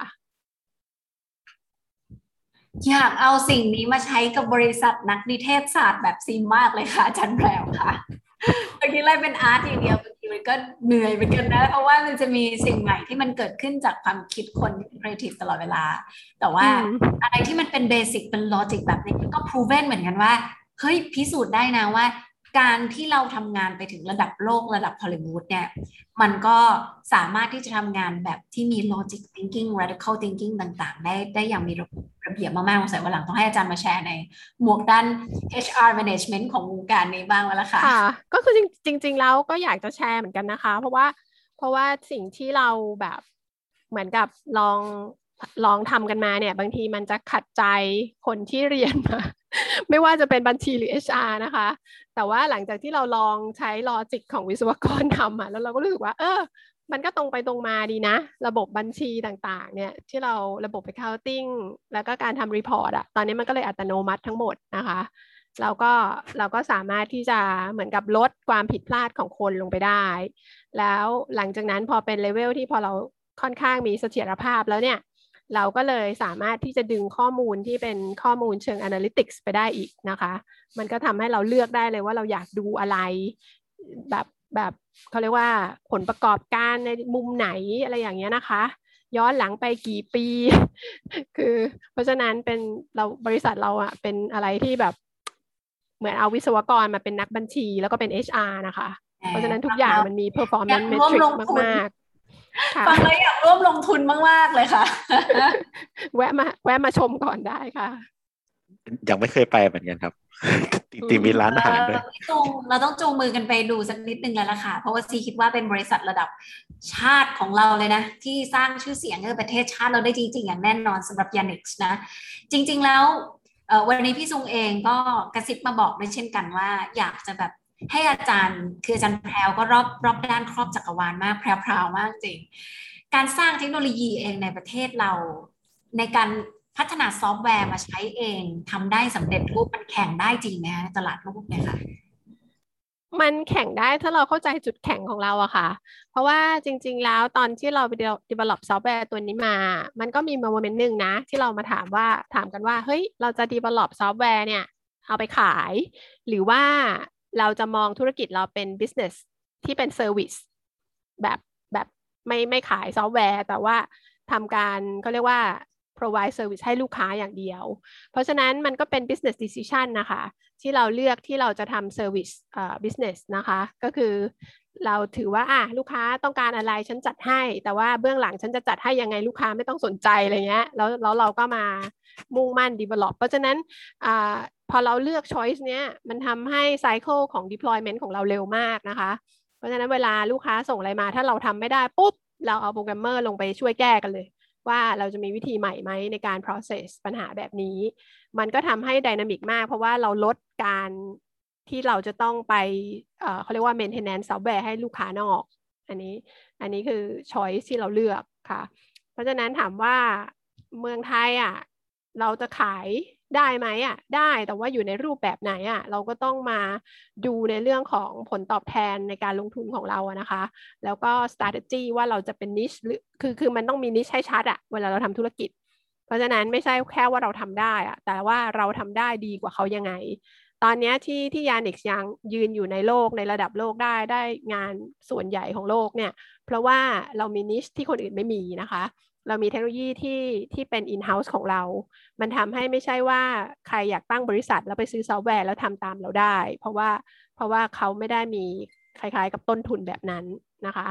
อยากเอาสิ่งนี้มาใช้กับบริษัทนักนิเทศศาสตร์แบบซีมมากเลยค่ะอาจารย์แพรวค่ะ บางทีไล่เป็น art อย่างเดียวบางทีมันก็เหนื่อยเหมือนกันนะ เพราะว่ามันจะมีสิ่งใหม่ที่มันเกิดขึ้นจากความคิดคนที่เป็นครีเอทีฟตลอดเวลา แต่ว่าอะไรที่มันเป็น basic เป็น logic แบบนี้ก็ proven เหมือนกันว่าเฮ้ยพิสูจน์ได้นะว่า การที่เราทำงานไปถึงระดับโลกระดับฮอลลีวูดเนี่ย มันก็สามารถที่จะทำงานแบบที่มี logic thinking critical thinking ต่างๆ ได้ได้อย่างมีระเบียบมากๆสงสัยวันหลังต้องให้อาจารย์มาแชร์ในหมวกด้าน HR management ของวงการนี้บ้างแล้วล่ะค่ะ ค่ะ ก็คือจริง ๆ แล้วก็อยากจะแชร์เหมือนกันนะคะ เพราะว่าเพราะว่าสิ่งที่เราแบบเหมือนกับลองลองทำกันมาเนี่ย บางทีมันจะขัดใจคนที่เรียนมา ไม่ว่าจะเป็นบัญชีหรือ HR นะคะ แต่ว่าหลังจากที่เราลองใช้ลอจิกของวิศวกรทำอะแล้วเราก็รู้สึกว่า เออ มันก็ตรงไปตรงมาดีนะ ระบบบัญชีต่างๆ เนี่ย ที่เราระบบ accounting แล้วก็การทำ report อะตอนนี้มันก็เลยอัตโนมัติทั้งหมดนะคะเราก็เราก็สามารถที่จะเหมือนกับลดความผิดพลาดของคนลงไปได้ แล้วหลังจากนั้นพอเป็นเลเวลที่พอเราค่อนข้างมีเสถียรภาพแล้วเนี่ย เราก็เลยสามารถที่จะดึงข้อมูลที่เป็นข้อมูลเชิง Analytics ไปได้อีกนะคะ มันก็ทำให้เราเลือกได้เลยว่าเราอยากดูอะไรแบบแบบเขาเรียกว่าผลประกอบการในมุมไหนอะไรอย่างเงี้ยนะคะ ย้อนหลังไปกี่ปี คือเพราะฉะนั้นเป็นเราบริษัทเราอะเป็นอะไรที่แบบเหมือนเอาวิศวกรมาเป็นนักบัญชีแล้วก็เป็น HR นะคะ เพราะฉะนั้นทุกอย่างมันมี performance metric มากๆ ฟังแล้วอยากร่วมลงทุนมาก ๆ เลยค่ะ แวะมาแวะมาชมก่อนได้ค่ะ ยังไม่เคยไปเหมือนกันครับจริงๆมีร้านอาหารด้วยเราต้องจูงมือกันไปดูสักนิดนึงแล้วล่ะค่ะ เพราะว่าซีคิดว่าเป็นบริษัทระดับชาติของเราเลยนะ ที่สร้างชื่อเสียงให้ประเทศชาติเราได้จริง ๆ อย่างแน่นอนสำหรับยานิกส์นะ จริง ๆ แล้ววันนี้พี่ซุงเองก็กระซิบมาบอกด้วยเช่นกันว่า อยากจะแบบ ให้อาจารย์ คืออาจารย์แพรวก็รอบรอบด้านครอบจักรวาลมากแพรวๆมากจริง การสร้างเทคโนโลยีเองในประเทศเรา ในการพัฒนาซอฟต์แวร์มาใช้เองทำได้สำเร็จรูปมันแข่งได้จริงไหมคะตลาดโลกเนี่ยค่ะมันแข่งได้ถ้าเราเข้าใจจุดแข็งของเราอะค่ะ เพราะว่าจริง ๆ แล้วตอนที่เราไป develop ซอฟต์แวร์ตัวนี้มา มันก็มี moment หนึ่งนะ ที่เรามาถามว่าถามกันว่า เฮ้ย เราจะ develop ซอฟต์แวร์เนี่ย เอาไปขาย หรือว่า เราจะมองธุรกิจเราเป็น business ที่เป็น service แบบแบบไม่ไม่ขายซอฟต์แวร์ แต่ว่าทำการเขาเรียกว่า provide service ให้ลูกค้าอย่างเดียว เพราะฉะนั้นมันก็เป็น business decision นะคะ ที่เราเลือกที่เราจะทำ service เอ่อ business นะคะ ก็คือเราถือว่าอะลูกค้าต้องการอะไรฉันจัดให้ แต่ว่าเบื้องหลังฉันจะจัดให้ยังไงลูกค้าไม่ต้องสนใจอะไรเงี้ยแล้วแล้วเราก็มามุ่งมั่น develop เพราะฉะนั้นอ่า อเราเลือก choice เนี้ยมันทำให้ cycle ของ deployment ของเราเร็วมากนะคะ เพราะฉะนั้นเวลาลูกค้าส่งอะไรมา ถ้าเราทำไม่ได้ปุ๊บ เราเอาโปรแกรมเมอร์ลงไปช่วยแก้กันเลย ว่าเราจะมีวิธีใหม่ไหมในการ process ปัญหาแบบนี้ มันก็ทำให้ dynamic มาก เพราะว่าเราลดการที่เราจะต้องไปเขาเรียกว่า maintenance ซอฟต์แวร์ให้ลูกค้านอก อันนี้ อันนี้คือ choice ที่เราเลือกค่ะ เพราะฉะนั้นถามว่าเมืองไทยอะเราจะขาย ได้ไหมอะได้แต่ว่าอยู่ในรูปแบบไหนอะเราก็ต้องมาดูในเรื่องของผลตอบแทนในการลงทุนของเราอะนะคะ แล้วก็ strategy ว่าเราจะเป็น niche หรือคือคือมันต้องมี niche ให้ชัดอะเวลาเราทำธุรกิจ เพราะฉะนั้นไม่ใช่แค่ว่าเราทำได้อะแต่ว่าเราทำได้ดีกว่าเขายังไง ตอนนี้ที่ที่ยานิกยังยืนอยู่ในโลกในระดับโลกได้ได้งานส่วนใหญ่ของโลกเนี่ยเพราะว่าเรามีนิชที่คนอื่นไม่มีนะคะ เรามีเทคโนโลยีที่ที่เป็น in-house ของเรา มันทำให้ไม่ใช่ว่าใครอยากตั้งบริษัท แล้วไปซื้อซอฟต์แวร์แล้วทำตามเราได้ เพราะว่าเพราะว่าเขาไม่ได้มีคล้ายๆ กับต้นทุนแบบนั้นนะคะ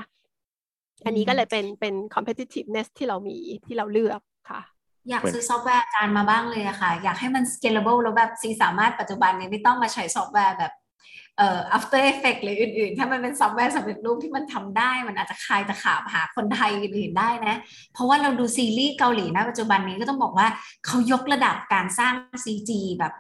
อันนี้ก็เลยเป็นเป็น competitiveness ที่เรามีที่เราเลือกค่ะ อยากซื้อซอฟต์แวร์อาจารย์มาบ้างเลยอะค่ะ อยากให้มัน scalable แล้วแบบซีสามารถปัจจุบันนี้ไม่ต้องมาใช้ซอฟต์แวร์แบบ เอ่อ After effect หรืออื่นๆ ถ้ามันเป็นซอฟต์แวร์สำเร็จรูปที่มันทำได้ มันอาจจะคลายตะขาบหาคนไทยอื่นๆได้นะ เพราะว่าเราดูซีรีส์เกาหลีนะปัจจุบันนี้ก็ต้องบอกว่าเขายกระดับการสร้าง CG แบบ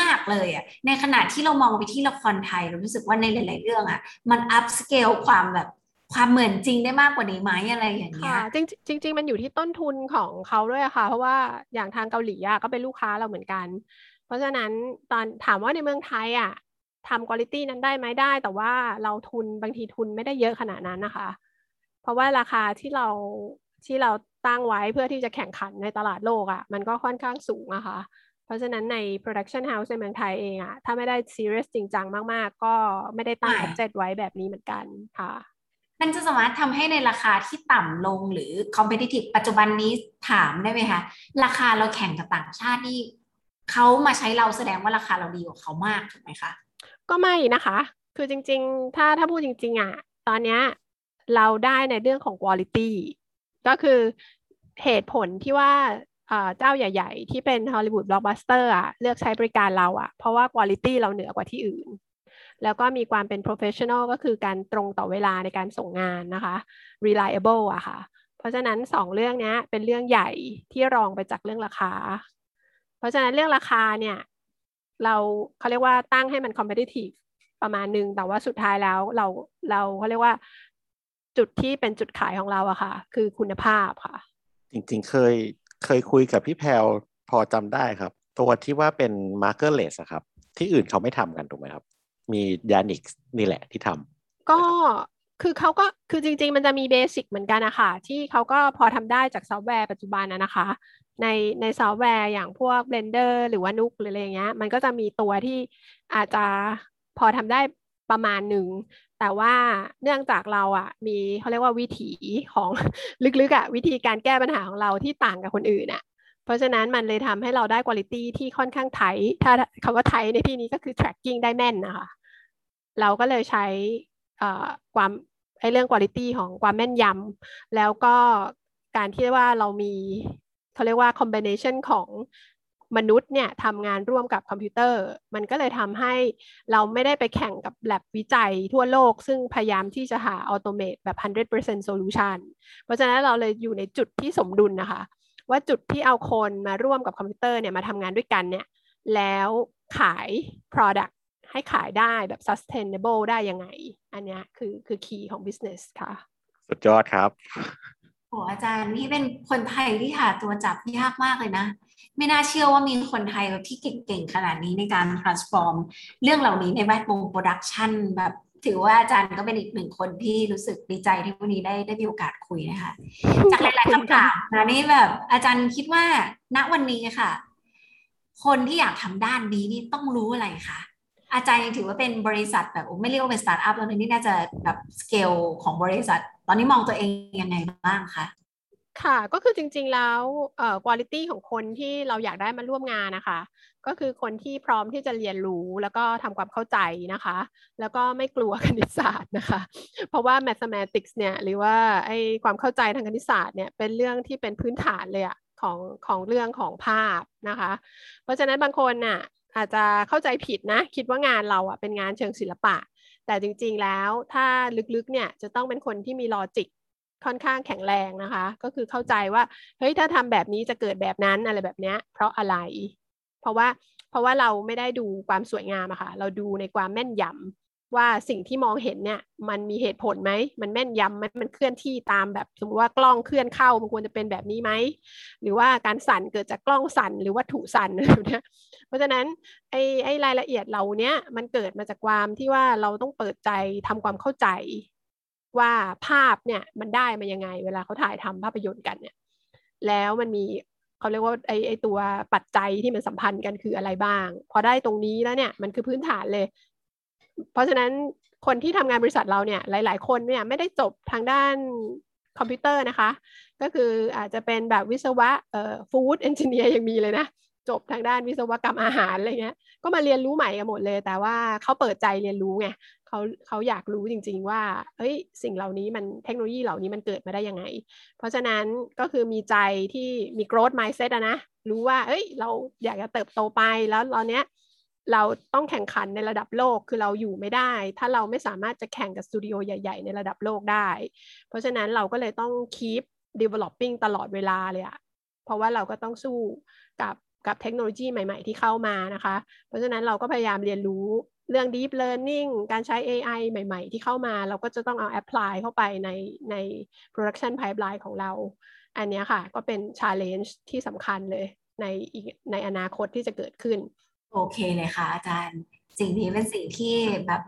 มาก ๆ เลยอะในขณะที่เรามองไปที่ละครไทย เรารู้สึกว่าในหลาย ๆ เรื่องอะมัน up scale ความแบบความเหมือนจริงได้มากกว่านี้ไหมอะไรอย่างเงี้ยค่ะจริงจริงๆมันอยู่ที่ต้นทุนของเขาด้วยค่ะ เพราะว่าอย่างทางเกาหลีอะก็เป็นลูกค้าเราเหมือนกัน เพราะฉะนั้นตอนถามว่าในเมืองไทยอะ ทำคุณภาพนั้นได้ไหมได้ แต่ว่าเราทุนบางทีทุนไม่ได้เยอะขนาดนั้นนะคะ เพราะว่าราคาที่เราที่เราตั้งไว้เพื่อที่จะแข่งขันในตลาดโลกอะมันก็ค่อนข้างสูงอะค่ะเพราะฉะนั้นใน production house ในเมืองไทยเองอะถ้าไม่ได้ serious จริงจังมาก ๆ ก็ไม่ได้ตั้งไม่ budget ไว้แบบนี้เหมือนกันค่ะ มันจะสามารถทำให้ในราคาที่ต่ำลงหรือ competitive ปัจจุบันนี้ถามได้ไหมคะ ราคาเราแข่งกับต่างชาตินี่เขามาใช้เราแสดงว่าราคาเราดีกว่าเขามากถูกไหมคะ ก็ไม่นะคะ คือจริง ๆ ถ้าถ้าพูดจริง ๆอะ ตอนเนี้ยเราได้ในเรื่องของ quality ก็คือเหตุผลที่ว่าเจ้าใหญ่ ๆ ที่เป็น Hollywood blockbuster อะเลือกใช้บริการเราอะ เพราะว่า quality เราเหนือกว่าที่อื่น แล้วก็มีความเป็น professional ก็คือการตรงต่อเวลาในการส่งงานนะคะ reliable อะค่ะ เพราะฉะนั้นสองเรื่องนี้เป็นเรื่องใหญ่ที่รองไปจากเรื่องราคา เพราะฉะนั้นเรื่องราคาเนี่ย เราเขาเรียกว่าตั้งให้มัน competitive ประมาณหนึ่งแต่ว่าสุดท้ายแล้วเราเราเขาเรียกว่าจุดที่เป็นจุดขายของเราอะค่ะ คือคุณภาพค่ะ จริงๆเคยเคยคุยกับพี่แพลวพอจำได้ครับ ตัวที่ว่าเป็น markerless อะครับ ที่อื่นเขาไม่ทำกันถูกไหมครับ มียานิกนี่แหละที่ทำก็ คือเขาก็คือจริง ๆ มันจะมีเบสิกเหมือนกันนะคะที่เขาก็พอทำได้จากซอฟต์แวร์ปัจจุบันนะนะคะ ในในซอฟต์แวร์อย่างพวก Blender หรือว่านุกหรืออะไรอย่างเงี้ย มันก็จะมีตัวที่อาจจะพอทำได้ประมาณหนึ่ง แต่ว่าเนื่องจากเราอะมีเขาเรียกว่าวิถีของลึกๆอะวิธีการแก้ปัญหาของเราที่ต่างกับคนอื่นอะเพราะฉะนั้นมันเลยทำให้เราได้คุณภาพที่ค่อนข้างไทถ้าคำว่าไทในที่นี้ก็คือ tracking ได้แม่นนะคะ เราก็เลยใช้ความ ไอเรื่องคุณภาพของความแม่นยำแล้วก็การที่ว่าเรามีเขาเรียกว่า combination ของมนุษย์เนี่ยทำงานร่วมกับคอมพิวเตอร์ มันก็เลยทำให้เราไม่ได้ไปแข่งกับ lab วิจัยทั่วโลก ซึ่งพยายามที่จะหา automate แบบ 100% solution เพราะฉะนั้นเราเลยอยู่ในจุดที่สมดุลนะคะ ว่าจุดที่เอาคนมาร่วมกับคอมพิวเตอร์เนี่ยมาทำงานด้วยกันเนี่ยแล้วขาย product ให้ขายได้แบบ sustainable ได้ยังไง อันนี้คือคือ key ของ business ค่ะ สุดยอดครับโอ้อาจารย์นี่เป็นคนไทยที่หาตัวจับยากมากเลยนะ ไม่น่าเชื่อว่ามีคนไทยแบบที่เก่งๆขนาดนี้ในการ transform เรื่องเหล่านี้ในแวดวง production แบบถือว่าอาจารย์ก็เป็นอีกหนึ่งคนที่รู้สึกดีใจที่วันนี้ได้ได้มีโอกาสคุยนะคะ จากหลายๆคำถามนะนี่แบบอาจารย์คิดว่าณวันนี้ค่ะ คนที่อยากทำด้านนี้นี่ต้องรู้อะไรคะ อาจารย์ยังถือว่าเป็นบริษัทแบบไม่เรียกว่าเป็นสตาร์ทอัพแล้วนี่น่าจะแบบสเกลของบริษัท ตอนนี้มองตัวเองยังไงบ้างคะค่ะก็คือจริงๆแล้วเอ่อคุณภาพของคนที่เราอยากได้มาร่วมงานนะคะ ก็คือคนที่พร้อมที่จะเรียนรู้แล้วก็ทำความเข้าใจนะคะ แล้วก็ไม่กลัวคณิตศาสตร์นะคะ เพราะว่า mathematics เนี่ยหรือว่าไอความเข้าใจทางคณิตศาสตร์เนี่ยเป็นเรื่องที่เป็นพื้นฐานเลยอะของของเรื่องของภาพนะคะ เพราะฉะนั้นบางคนน่ะ อาจจะเข้าใจผิดนะ คิดว่างานเราอะเป็นงานเชิงศิลปะ แต่จริงๆแล้วถ้าลึกๆเนี่ยจะต้องเป็นคนที่มีลอจิกค่อนข้างแข็งแรงนะคะ ก็คือเข้าใจว่าเฮ้ยถ้าทำแบบนี้จะเกิดแบบนั้นอะไรแบบเนี้ยเพราะอะไร เพราะว่าเพราะว่าเราไม่ได้ดูความสวยงามอะค่ะเราดูในความแม่นย ว่าสิ่งที่มองเห็นเนี่ยมันมีเหตุผลไหม มันแม่นยำไหมมันเคลื่อนที่ตามแบบสมมติว่ากล้องเคลื่อนเข้ามันควรจะเป็นแบบนี้ไหม หรือว่าการสั่นเกิดจากกล้องสั่นหรือวัตถุสั่นอะไรแบบนี้เพราะฉะนั้นไอ้ไอ้รายละเอียดเหล่านี้มันเกิดมาจากความที่ว่าเราต้องเปิดใจทำความเข้าใจ ว่าภาพเนี่ยมันได้มายังไง เวลาเขาถ่ายทำภาพยนตร์กันเนี่ยแล้วมันมีเขาเรียกว่าไอ้ไอ้ตัวปัจจัยที่มันสัมพันธ์กันคืออะไรบ้าง พอได้ตรงนี้แล้วเนี่ยมันคือพื้นฐานเลย เพราะฉะนั้นคนที่ทำงานบริษัทเราเนี่ยหลาย ๆ คนเนี่ยไม่ได้จบทางด้านคอมพิวเตอร์นะคะ ก็คืออาจจะเป็นแบบวิศวะเอ่อฟู้ดเอนจิเนียร์ยังมีเลยนะจบทางด้านวิศวกรรมอาหารอะไรเงี้ย ก็มาเรียนรู้ใหม่กันหมดเลย แต่ว่าเขาเปิดใจเรียนรู้ไงเขาเขาอยากรู้จริง ๆ ว่าเฮ้ยสิ่งเหล่านี้มันเทคโนโลยีเหล่านี้มันเกิดมาได้ยังไง เพราะฉะนั้นก็คือมีใจที่มี growth mindset นะ รู้ว่าเอ้ยเราอยากจะเติบโตไปแล้วตอนเนี้ย เราต้องแข่งขันในระดับโลกคือเราอยู่ไม่ได้ ถ้าเราไม่สามารถจะแข่งกับสตูดิโอใหญ่ๆ ในระดับโลกได้ เพราะฉะนั้นเราก็เลยต้อง keep developing ตลอดเวลาเลยอะเพราะว่าเราก็ต้องสู้กับกับเทคโนโลยีใหม่ๆ ที่เข้ามานะคะ เพราะฉะนั้นเราก็พยายามเรียนรู้เรื่อง deep learning การใช้ AI ใหม่ๆ ที่เข้ามา เราก็จะต้องเอา apply เข้าไปในใน production pipeline ของเรา อันนี้ค่ะก็เป็น challenge ที่สำคัญเลยในในอนาคตที่จะเกิดขึ้น โอเคเลยค่ะ อาจารย์ สิ่งนี้เป็นสิ่งที่แบบ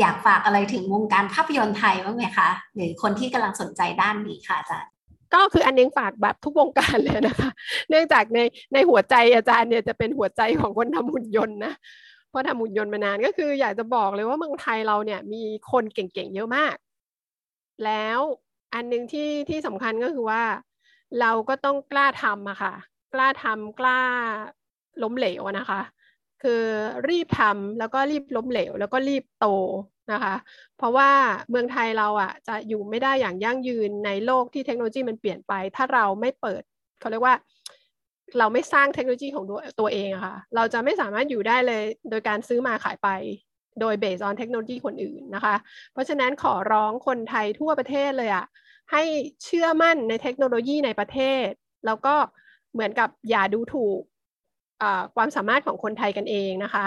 อยากฝากอะไรถึงวงการภาพยนตร์ไทยบ้างไหมคะ หรือคนที่กำลังสนใจด้านนี้ค่ะอาจารย์ก็คืออันนึงฝากแบบทุกวงการเลยนะคะ เนื่องจากในในหัวใจอาจารย์เนี่ยจะเป็นหัวใจของคนทำหุ่นยนต์นะเพราะทำหุ่นยนต์มานานก็คืออยากจะบอกเลยว่าเมืองไทยเราเนี่ยมีคนเก่งๆเยอะมาก แล้วอันหนึ่งที่ที่สำคัญก็คือว่า เราก็ต้องกล้าทำอะค่ะ กล้าทำกล้าล้มเหลวนะคะ คือรีบทำแล้วก็รีบล้มเหลว แล้วก็รีบโตนะคะ เพราะว่าเมืองไทยเราอะจะอยู่ไม่ได้อย่างยั่งยืนในโลกที่เทคโนโลยีมันเปลี่ยนไป ถ้าเราไม่เปิดเขาเรียกว่าเราไม่สร้างเทคโนโลยีของตัวตัวเองอะค่ะ เราจะไม่สามารถอยู่ได้เลยโดยการซื้อมาขายไป โดยเบสออนเทคโนโลยีคนอื่นนะคะ เพราะฉะนั้นขอร้องคนไทยทั่วประเทศเลยอะให้เชื่อมั่นในเทคโนโลยีในประเทศ แล้วก็เหมือนกับอย่าดูถูก ความสามารถของคนไทยกันเองนะคะ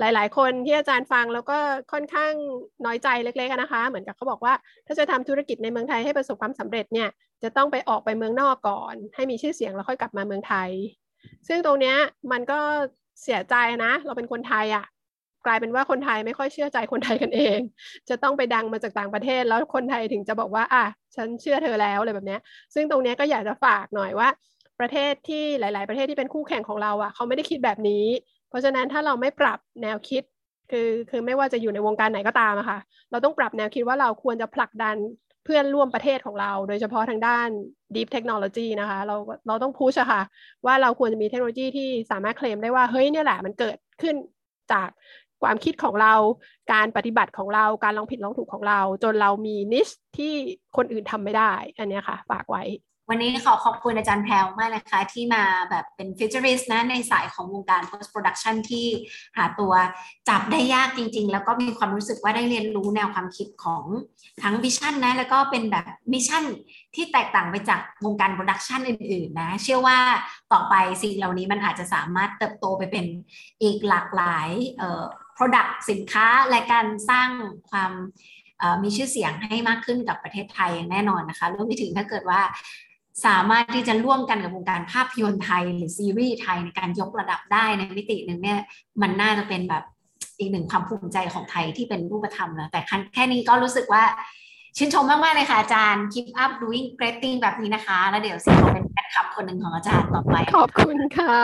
หลาย ๆ คนที่อาจารย์ฟังแล้วก็ค่อนข้างน้อยใจเล็กๆนะคะ เหมือนกับเขาบอกว่า ถ้าจะทำธุรกิจในเมืองไทยให้ประสบความสำเร็จเนี่ยจะต้องไปออกไปเมืองนอกก่อน ให้มีชื่อเสียงแล้วค่อยกลับมาเมืองไทย ซึ่งตรงเนี้ยมันก็เสียใจนะ เราเป็นคนไทยอะ่ะกลายเป็นว่าคนไทยไม่ค่อยเชื่อใจคนไทยกันเอง จะต้องไปดังมาจากต่างประเทศ แล้วคนไทยถึงจะบอกว่า อะ ฉันเชื่อเธอแล้วอะไรแบบนี้ซึ่งตรงนี้ก็อยากจะฝากหน่อยว่า ประเทศที่หลาย ๆ ประเทศที่เป็นคู่แข่งของเราอะ่ะเขาไม่ได้คิดแบบนี้ เพราะฉะนั้นถ้าเราไม่ปรับแนวคิดคือคือไม่ว่าจะอยู่ในวงการไหนก็ตามอะค่ะ เราต้องปรับแนวคิดว่าเราควรจะผลักดันเพื่อนร่วมประเทศของเรา โดยเฉพาะทางด้าน deep technology นะคะ เราเราต้องพุชอะค่ะ ว่าเราควรจะมีเทคโนโลยีที่สามารถเคลมได้ว่า เฮ้ยเนี่ยแหละมันเกิดขึ้นจากความคิดของเรา การปฏิบัติของเรา การลองผิดลองถูกของเรา จนเรามี niche ที่คนอื่นทำไม่ได้ อันนี้ค่ะ ฝากไว้ วันนี้ขอขอบคุณอาจารย์แพรวมากนะคะ ที่มาแบบเป็น futurist นะในสายของวงการ post production ที่หาตัวจับได้ยากจริง ๆ แล้วก็มีความรู้สึกว่าได้เรียนรู้แนวความคิดของทั้ง vision นะ แล้วก็เป็นแบบ mission ที่แตกต่างไปจากวงการ production อื่น ๆ นะ เชื่อว่าต่อไปสิ่งเหล่านี้มันอาจจะสามารถเติบโตไปเป็นอีกหลากหลายเอ่อ product สินค้าและการสร้างความมีชื่อเสียงให้มากขึ้นกับประเทศไทยอย่างแน่นอนนะคะรวมไปถึงถ้าเกิดว่า สามารถที่จะร่วมกันกับวงการภาพยนตร์ไทย หรือซีรีส์ไทยในการยกระดับได้ในมิติหนึ่งเนี่ยมันน่าจะเป็นแบบอีกหนึ่งความภูมิใจของไทยที่เป็นรูปธรรมแล้วแต่แค่นี้ก็รู้สึกว่าชื่นชมมาก ๆ เลยค่ะอาจารย์ keep up doing great thing แบบนี้นะคะ แล้วเดี๋ยวสิขอเป็นแฟนคลับคนหนึ่งของอาจารย์ต่อไป ขอบคุณค่ะ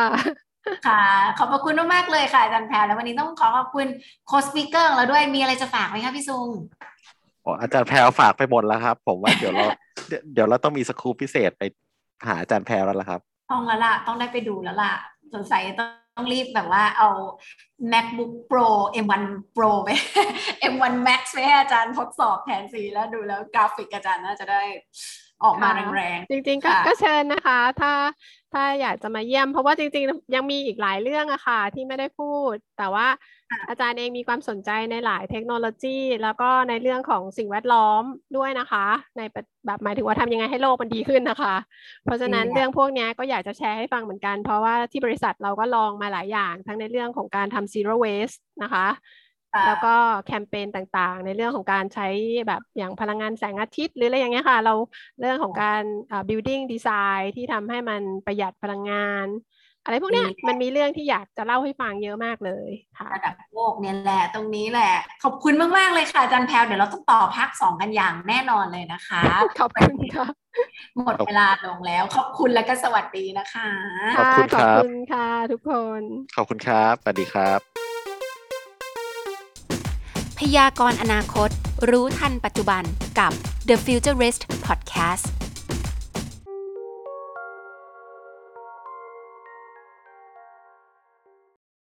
ค่ะ ขอบพระคุณมาก ๆ เลยค่ะอาจารย์แพรแล้ววันนี้ต้องขอขอบคุณโค้ชสปีกเกอร์ของเราด้วยมีอะไรจะฝากไหมคะพี่ซุงอาจารย์แพรฝากไปหมดแล้วครับ ผมว่าเดี๋ยวเรา เดี๋ยวเราต้องมีสกู๊ปพิเศษไปหาอาจารย์แพรแล้วล่ะครับ ต้องแล้วล่ะ ต้องได้ไปดูแล้วล่ะ สงสัยต้องรีบแบบว่าเอา macbook pro m1 pro ไป m1 max ไปให้อาจารย์ทดสอบแผนสีแล้วดูแล้วกราฟิกอาจารย์น่าจะได้ออกมาแรงๆ จริงๆ ก็ก็เชิญนะคะ ถ้าถ้าอยากจะมาเยี่ยม เพราะว่าจริงๆ ยังมีอีกหลายเรื่องอะค่ะ ที่ไม่ได้พูด แต่ว่า อาจารย์เองมีความสนใจในหลายเทคโนโลยี แล้วก็ในเรื่องของสิ่งแวดล้อมด้วยนะคะ ในแบบหมายถึงว่าทำยังไงให้โลกมันดีขึ้นนะคะ เพราะฉะนั้นเรื่องพวกนี้ก็อยากจะแชร์ให้ฟังเหมือนกัน เพราะว่าที่บริษัทเราก็ลองมาหลายอย่าง ทั้งในเรื่องของการทำ zero waste นะคะค่ะแล้วก็แคมเปญต่างๆ ในเรื่องของการใช้แบบอย่างพลังงานแสงอาทิตย์ หรืออะไรอย่างเงี้ยค่ะ เราเรื่องของการอ่า building design ที่ทำให้มันประหยัดพลังงาน อะไรพวกเนี้ยดีค่ะมันมีเรื่องที่อยากจะเล่าให้ฟังเยอะมากเลยค่ะระดับโลกเนี่ยแหละตรงนี้แหละ ขอบคุณมาก ๆ เลยค่ะอาจารย์แพลวเดี๋ยวเราต้องต่อภาคสองกันอย่างแน่นอนเลยนะคะขอบคุณค่ะหมดเวลาลงแล้ว ขอบคุณและก็สวัสดีนะคะขอบคุณขคอบรับคุณค่ะทุกคน ขอบคุณครับสวัสดีครับ พยากรณ์อนาคต รู้ทันปัจจุบันกับ The Futurist Podcast